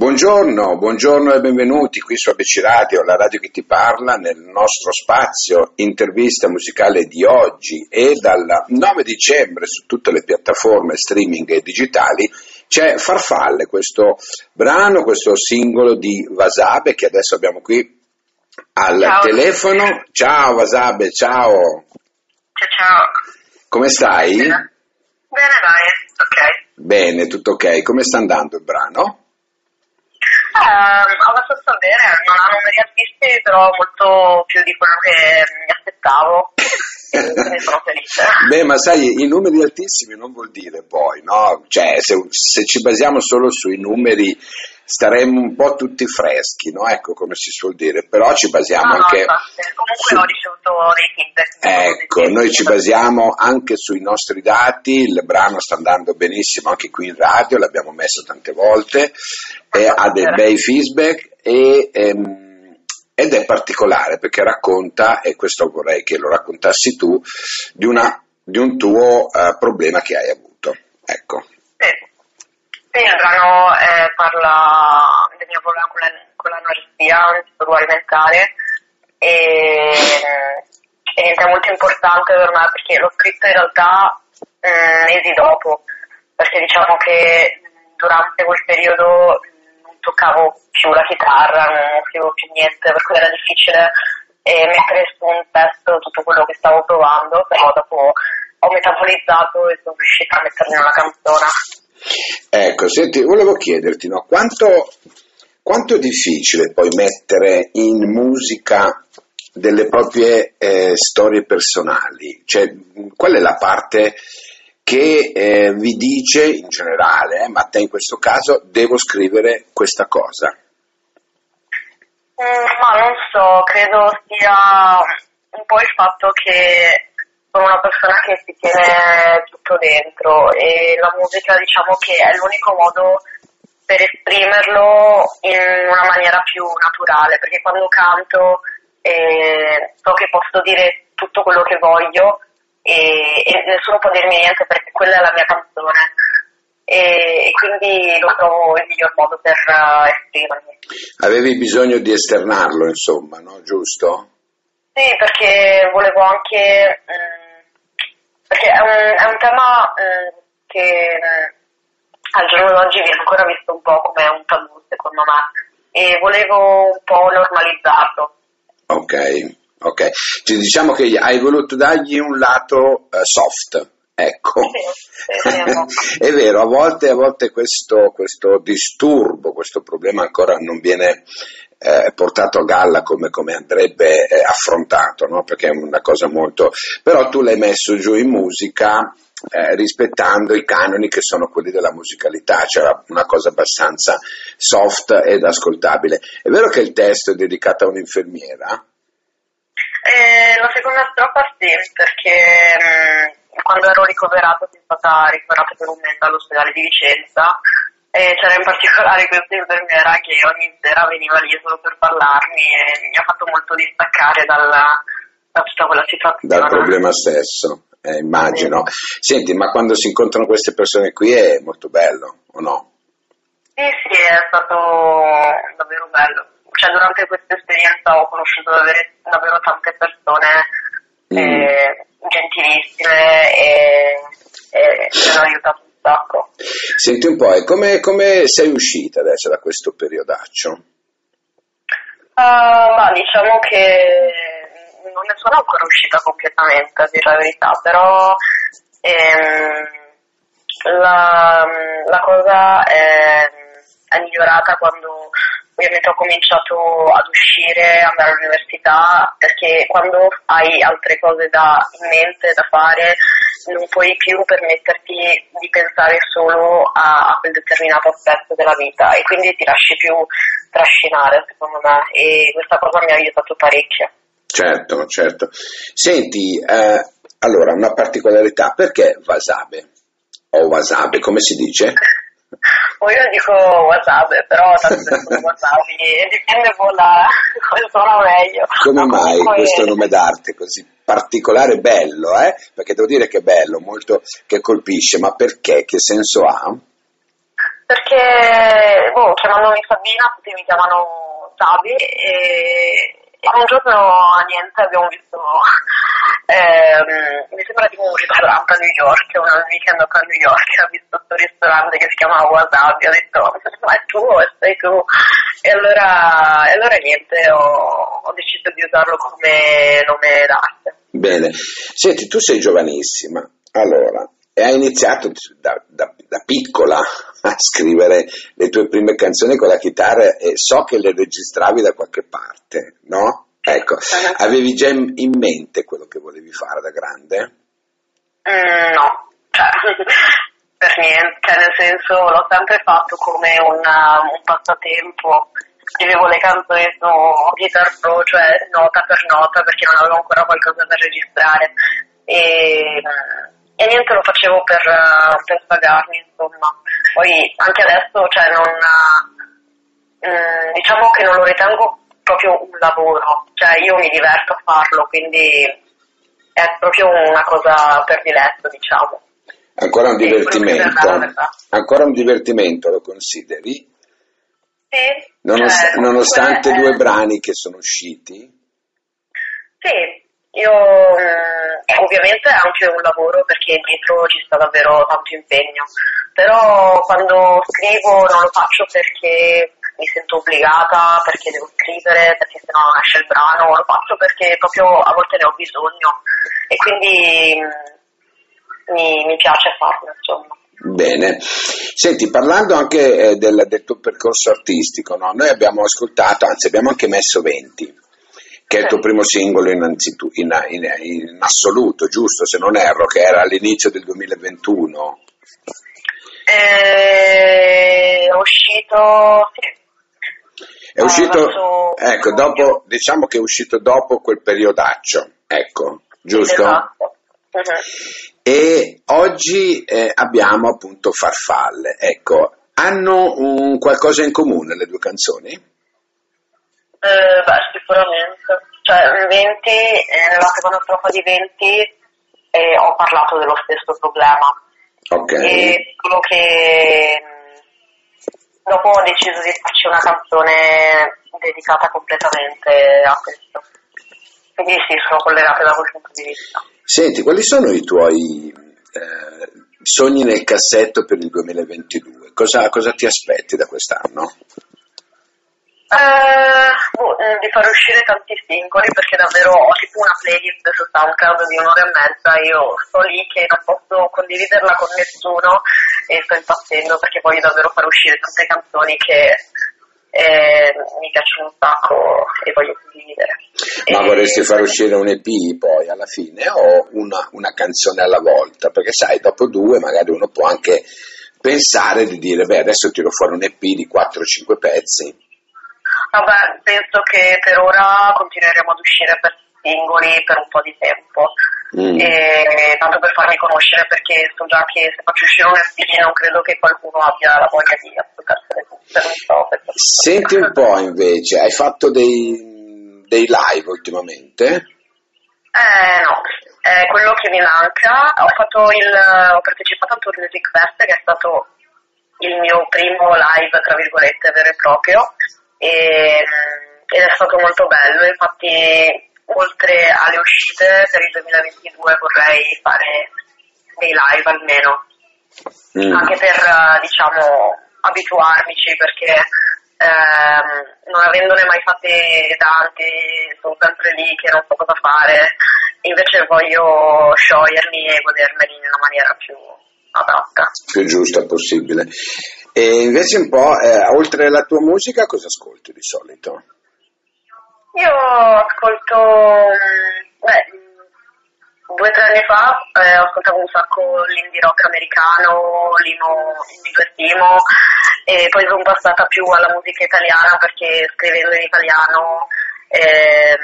Buongiorno, buongiorno e benvenuti qui su ABC Radio, la radio che ti parla, nel nostro spazio intervista musicale di oggi e dal 9 dicembre su tutte le piattaforme streaming e digitali c'è Farfalle, questo brano, questo singolo di Vasabe che adesso abbiamo qui al Ciao. telefono. Ciao Vasabe, ciao. Ciao ciao. Come stai? Bene, dai, ok. Bene, tutto ok. Come sta andando il brano? Abbastanza bene, non ha numeri altissimi, però molto più di quello che mi aspettavo. Beh, ma sai, i numeri altissimi non vuol dire poi, no? Cioè, se, se ci basiamo solo sui numeri staremmo un po' tutti freschi, no? Ecco come si suol dire, però ci basiamo No, no, anche... infatti, comunque su- ho ricevuto dei feedback. Ecco, noi ci basiamo anche sui nostri dati, il brano sta andando benissimo anche qui in radio, l'abbiamo messo tante volte, e ha dei bei feedback e, ehm, ed è particolare perché racconta, e questo vorrei che lo raccontassi tu, di, una- di un tuo eh, problema che hai avuto. Ecco. Sì. Brano eh, parla del mio problema con, la, con l'anoressia, un disturbo alimentare e, e niente, è molto importante per me perché l'ho scritto in realtà eh, mesi dopo, perché diciamo che durante quel periodo toccavo più la chitarra, non scrivevo più niente, per cui era difficile eh, mettere su un testo tutto quello che stavo provando, però dopo ho metabolizzato e sono riuscita a metterlo in una canzone. Ecco, senti, volevo chiederti, no, quanto, quanto è difficile poi mettere in musica delle proprie eh, storie personali? Cioè, qual è la parte che eh, vi dice in generale, eh, ma te in questo caso devo scrivere questa cosa? Mm, ma non so, credo sia un po' il fatto che sono una persona che si tiene tutto dentro e la musica diciamo che è l'unico modo per esprimerlo in una maniera più naturale, perché quando canto eh, so che posso dire tutto quello che voglio e, e nessuno può dirmi niente perché quella è la mia canzone e, quindi lo trovo il miglior modo per eh, esprimermi. Avevi bisogno di esternarlo, insomma, no? Giusto? Sì, perché volevo anche, mm, perché è un, è un tema mm, che mm, al giorno d'oggi viene ancora visto un po' come un tabù secondo me e volevo un po' normalizzarlo. Ok, ok. Cioè, diciamo che hai voluto dargli un lato eh, soft, ecco. Un po'. È vero, a volte, a volte questo, questo disturbo, questo problema ancora non viene eh, portato a galla come, come andrebbe eh, affrontato, no? perché è una cosa molto... però tu l'hai messo giù in musica eh, rispettando i canoni che sono quelli della musicalità, cioè una cosa abbastanza soft ed ascoltabile. È vero che il testo è dedicato a un'infermiera? E la seconda strofa sì, perché mh, quando ero ricoverata sono stata ricoverata per un mese all'ospedale di Vicenza e c'era in particolare questa infermiera che ogni sera veniva lì solo per parlarmi e mi ha fatto molto distaccare dalla, da tutta quella situazione. dal problema stesso, eh, immagino. Senti, ma quando si incontrano queste persone qui è molto bello, o no? Sì, sì, è stato davvero bello. Cioè, durante questa esperienza ho conosciuto davvero, davvero tante persone Mm. eh, gentilissime e, e mi hanno aiutato un sacco. Senti un po', e come, come sei uscita adesso da questo periodaccio? Ah, ma diciamo che non ne sono ancora uscita completamente, a dire la verità, però ehm, la, la cosa è, è migliorata quando ovviamente ho cominciato ad uscire, andare all'università, perché quando hai altre cose da, in mente da fare non puoi più permetterti di pensare solo a, a quel determinato aspetto della vita e quindi ti lasci più trascinare secondo me e questa cosa mi ha aiutato parecchio. Certo, certo. Senti, eh, allora, una particolarità, perché Wasabe? O Wasabe, come si dice? O io dico wasabi, però tanto sono wasabi, dipende un po' da come suona meglio. Come Ma mai questo nome d'arte così particolare e bello, eh? Perché devo dire che è bello, molto che colpisce, ma perché? Che senso ha? Perché, boh, chiamandomi Sabina, tutti mi chiamano Sabi e, e un giorno niente abbiamo visto, ehm, mi sembra tipo un ristorante a New York, un weekend a New York, ho visto questo ristorante che si chiama Wasabi, ho detto ma è tuo, sei tu, e allora, e allora niente, ho, ho deciso di usarlo come nome d'arte. Bene, senti, tu sei giovanissima, allora, e hai iniziato da, da, da, piccola a scrivere le tue prime canzoni con la chitarra e so che le registravi da qualche parte, no? Ecco, avevi già in mente quello che volevi fare da grande? Mm, no, cioè, per niente, cioè, nel senso l'ho sempre fatto come una, un passatempo. Scrivevo le canzoni su Guitar Pro, cioè nota per nota, perché non avevo ancora qualcosa da registrare. E, e niente lo facevo per, per pagarmi, insomma. Poi anche adesso, cioè, non, mm, diciamo che non lo ritengo proprio un lavoro, cioè io mi diverto a farlo, quindi è proprio una cosa per diletto, diciamo. Ancora un divertimento, ancora un divertimento lo consideri? Sì. Nonost- cioè, nonostante due brani che sono usciti? Sì, io eh, ovviamente è anche un lavoro perché dietro ci sta davvero tanto impegno, però quando scrivo non lo faccio perché mi sento obbligata, perché devo scrivere, perché se no non esce il brano, lo faccio perché proprio a volte ne ho bisogno e quindi mh, mi, mi piace farlo insomma. Bene, senti, parlando anche eh, del, del, tuo percorso artistico, no? noi abbiamo ascoltato, anzi abbiamo anche messo 20 che è il tuo primo singolo in, in, in, assoluto, giusto? Se non erro, che era all'inizio del 2021. Eh, è uscito, sì. È uscito, ecco, dopo, diciamo che è uscito dopo quel periodaccio, ecco, giusto? Esatto. Uh-huh. E oggi eh, abbiamo appunto Farfalle, ecco, hanno un qualcosa in comune le due canzoni? Eh, beh, sicuramente. Cioè, 20, eh, nella seconda strofa di 20 eh, ho parlato dello stesso problema. Ok. E solo che dopo ho deciso di farci una canzone dedicata completamente a questo. Quindi sì, sono collegate da quel punto di vista. Senti, quali sono i tuoi eh, sogni nel cassetto per il 2022? Cosa, cosa ti aspetti da quest'anno? Uh, boh, di far uscire tanti singoli perché davvero ho tipo una playlist su SoundCloud di un'ora e mezza, io sto lì che non posso condividerla con nessuno e sto impazzendo perché voglio davvero far uscire tante canzoni che eh, mi piacciono un sacco e voglio condividere. Ma e... vorresti far uscire un EP poi alla fine o una, una canzone alla volta? Perché sai, dopo due magari uno può anche pensare di dire, beh, adesso tiro fuori un EP di 4-5 pezzi Vabbè, penso che per ora continueremo ad uscire per singoli per un po' di tempo. Mm. E, tanto per farmi conoscere perché so già che se faccio uscire un EP non credo che qualcuno abbia la voglia di ascoltarsene tutte, non so. Senti un po' invece, hai fatto dei, dei live ultimamente? Eh no, è quello che mi manca. Ho, il, ho partecipato al Tour Music Fest che è stato il mio primo live, tra virgolette, vero e proprio e, ed è stato molto bello, infatti oltre alle uscite per il 2022 vorrei fare dei live almeno, mm. anche per diciamo abituarmici perché ehm, non avendone mai fatte tante sono sempre lì che non so cosa fare, invece voglio sciogliermi e godermeli nella maniera più adatta. Più giusta possibile. E invece un po', eh, oltre alla tua musica, cosa ascolti di solito? Io ascolto, mm, beh, due o tre anni fa eh, ascoltavo un sacco l'indie rock americano, l'imo individuo e poi sono passata più alla musica italiana perché scrivendo in italiano eh,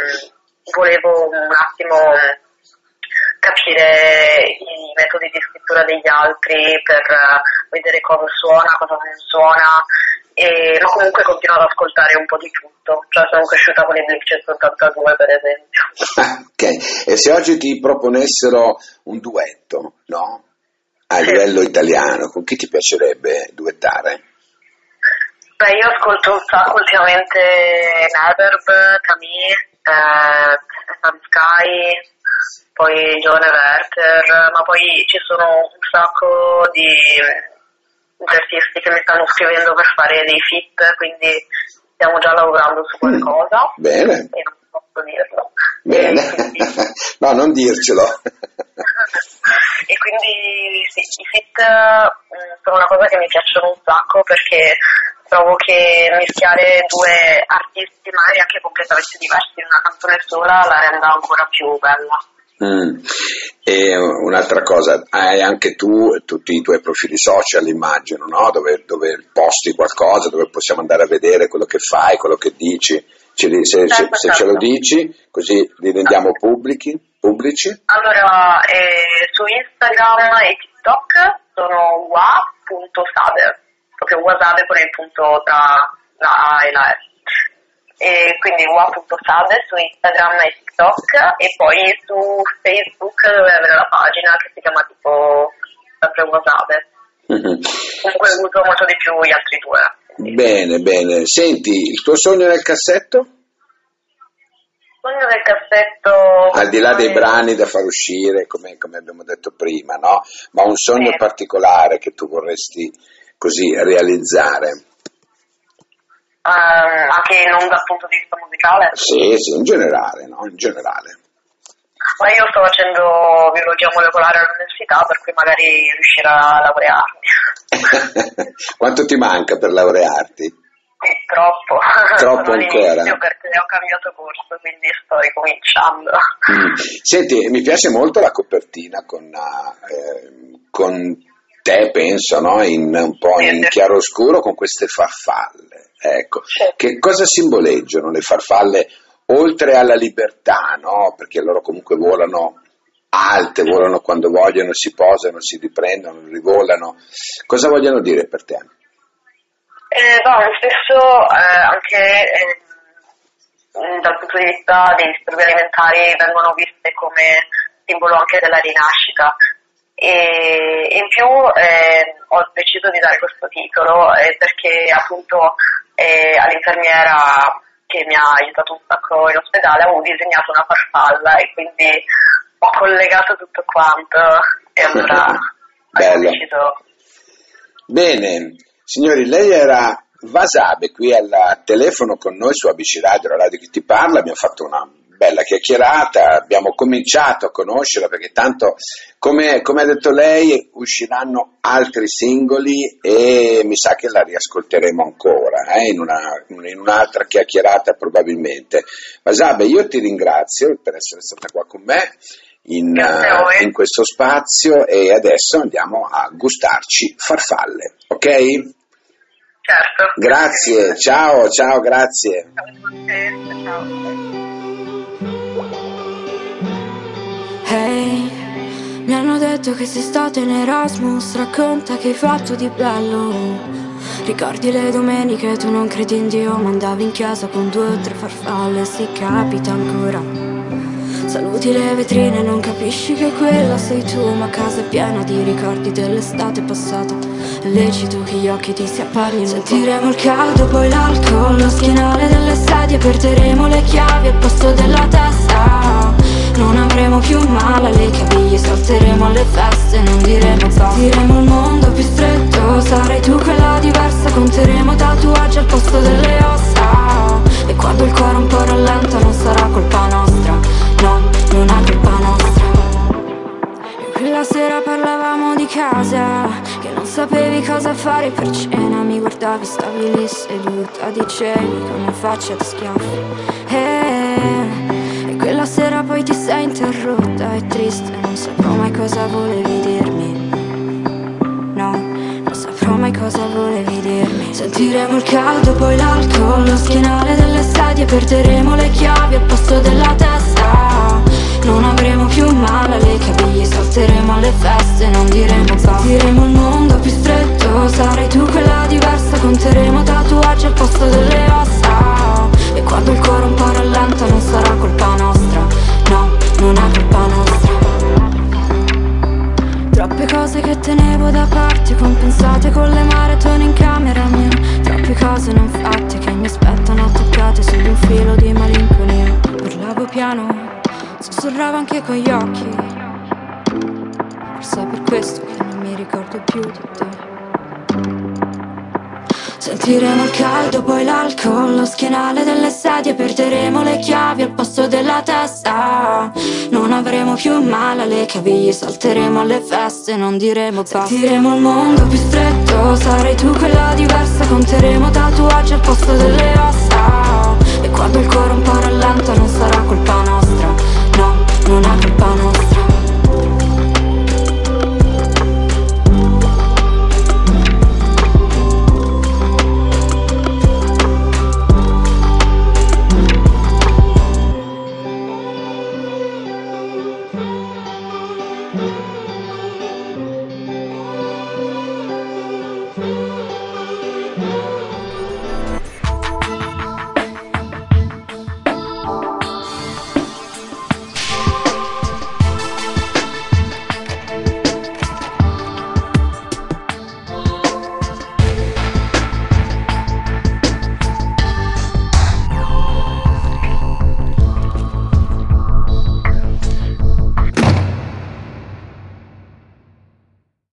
volevo un attimo capire i metodi di scrittura degli altri per eh, vedere cosa suona, cosa non suona, e, ma comunque continuo ad ascoltare un po' di tutto, cioè sono cresciuta con i Blink 182 per esempio. ok, e se oggi ti proponessero un duetto, no? A sì. livello italiano, con chi ti piacerebbe duettare? Beh, io ascolto un sacco ultimamente Neverb, Camille, eh, Sky, poi Giovane Werther, ma poi ci sono un sacco di, di artisti che mi stanno scrivendo per fare dei fit, quindi stiamo già lavorando su mm, qualcosa. Mm, bene. E non posso dirlo. Bene. Quindi... no, non dircelo. e quindi sì, i fit mh, sono una cosa che mi piacciono un sacco perché trovo che mischiare due artisti magari anche completamente diversi in una canzone sola la renda ancora più bella. Mm. E un'altra cosa, hai anche tu tutti i tuoi profili social, immagino, no? dove, dove, posti qualcosa, dove possiamo andare a vedere quello che fai, quello che dici. Se, se, certo, se certo. ce lo certo. dici, così li rendiamo pubblici. pubblici. Allora, eh, su Instagram e TikTok sono wa.sade, proprio wasade con il punto tra la A e la S e quindi wa.sade su Instagram e TikTok e poi su Facebook dove avere la pagina che si chiama tipo sempre Wasade. Mm-hmm. Comunque uso molto di più gli altri due. Bene, bene. Senti, il tuo sogno nel cassetto? Il sogno nel cassetto... Al di là dei brani da far uscire, come, come abbiamo detto prima, no? Ma un sogno sì. particolare che tu vorresti così realizzare? Uh, anche non dal punto di vista musicale? Sì, sì, in generale, no? In generale. Ma io sto facendo biologia molecolare all'università, per cui magari riuscirò a laurearmi. Quanto ti manca per laurearti? Troppo. Troppo ancora? perché ho cambiato corso, quindi sto ricominciando. Mm. Senti, mi piace molto la copertina con, eh, con te, penso, no? in, un po' in chiaroscuro con queste farfalle. Ecco, che cosa simboleggiano le farfalle oltre alla libertà, no? Perché loro comunque volano alte, volano quando vogliono, si posano, si riprendono, rivolano. Cosa vogliono dire per te? Eh, no, spesso eh, anche eh, dal punto di vista dei disturbi alimentari vengono viste come simbolo anche della rinascita e in più eh, ho deciso di dare questo titolo eh, perché appunto e all'infermiera che mi ha aiutato un sacco in ospedale avevo disegnato una farfalla e quindi ho collegato tutto quanto e allora ho deciso. Bene, signori, lei era Vasabe qui al telefono con noi su ABC Radio, la radio che ti parla, abbiamo fatto una bella chiacchierata, abbiamo cominciato a conoscerla perché tanto, come, come, ha detto lei, usciranno altri singoli e mi sa che la riascolteremo ancora, eh, in, una, in, un'altra chiacchierata probabilmente. Vasabe, io ti ringrazio per essere stata qua con me. In, uh, in questo spazio e adesso andiamo a gustarci farfalle, ok? Certo. Grazie, ciao, ciao, grazie. Ciao, mi hanno detto che sei stato in Erasmus, racconta che hai fatto di bello. Ricordi le domeniche, tu non credi in Dio, ma andavi in chiesa con due o tre farfalle, si capita ancora. Saluti le vetrine, non capisci che quella sei tu, ma casa è piena di ricordi dell'estate passata. È lecito che gli occhi ti si appaghino. Sentiremo il caldo, poi l'alcol, lo schienale delle sedie, perderemo le chiavi al posto della testa. Non avremo più male alle caviglie Salteremo alle feste, non diremo no. Diremo il mondo più stretto Sarai tu quella diversa Conteremo tatuaggi al posto delle ossa. E quando il cuore un po' rallenta Non sarà colpa nostra. No, non è colpa nostra. E quella sera parlavamo di casa Che non sapevi cosa fare per cena. Mi guardavi, stavi lì seduta Dicevi con una faccia da schiaffo eh, quella sera poi ti sei interrotta e triste Non saprò mai cosa volevi dirmi. No, non saprò mai cosa volevi dirmi. Sentiremo il caldo, poi l'alcol Lo schienale delle sedie Perderemo le chiavi al posto della testa. Non avremo più male alle caviglie Salteremo alle feste, non diremo no Diremo il mondo più stretto Sarai tu quella diversa Conteremo tatuaggi al posto delle ossa. E quando il cuore un po' rallenta Non sarà colpa nostra non è colpa nostra. Troppe cose che tenevo da parte compensate con le maratone in camera mia. Troppe cose notti che mi aspettano attaccate su un filo di malinconia. Parlavo piano, sussurravo anche con gli occhi. Forse è per questo che non mi ricordo più di te Sentiremo il caldo, poi l'alcol, lo schienale delle sedie. Perderemo le chiavi al posto della testa. Non avremo più male alle caviglie, salteremo alle feste Non diremo basta. Sentiremo il mondo più stretto, sarai tu quella diversa. Conteremo tatuaggi al posto delle ossa. E quando il cuore un po' rallenta non sarà colpa nostra. No, non è colpa nostra.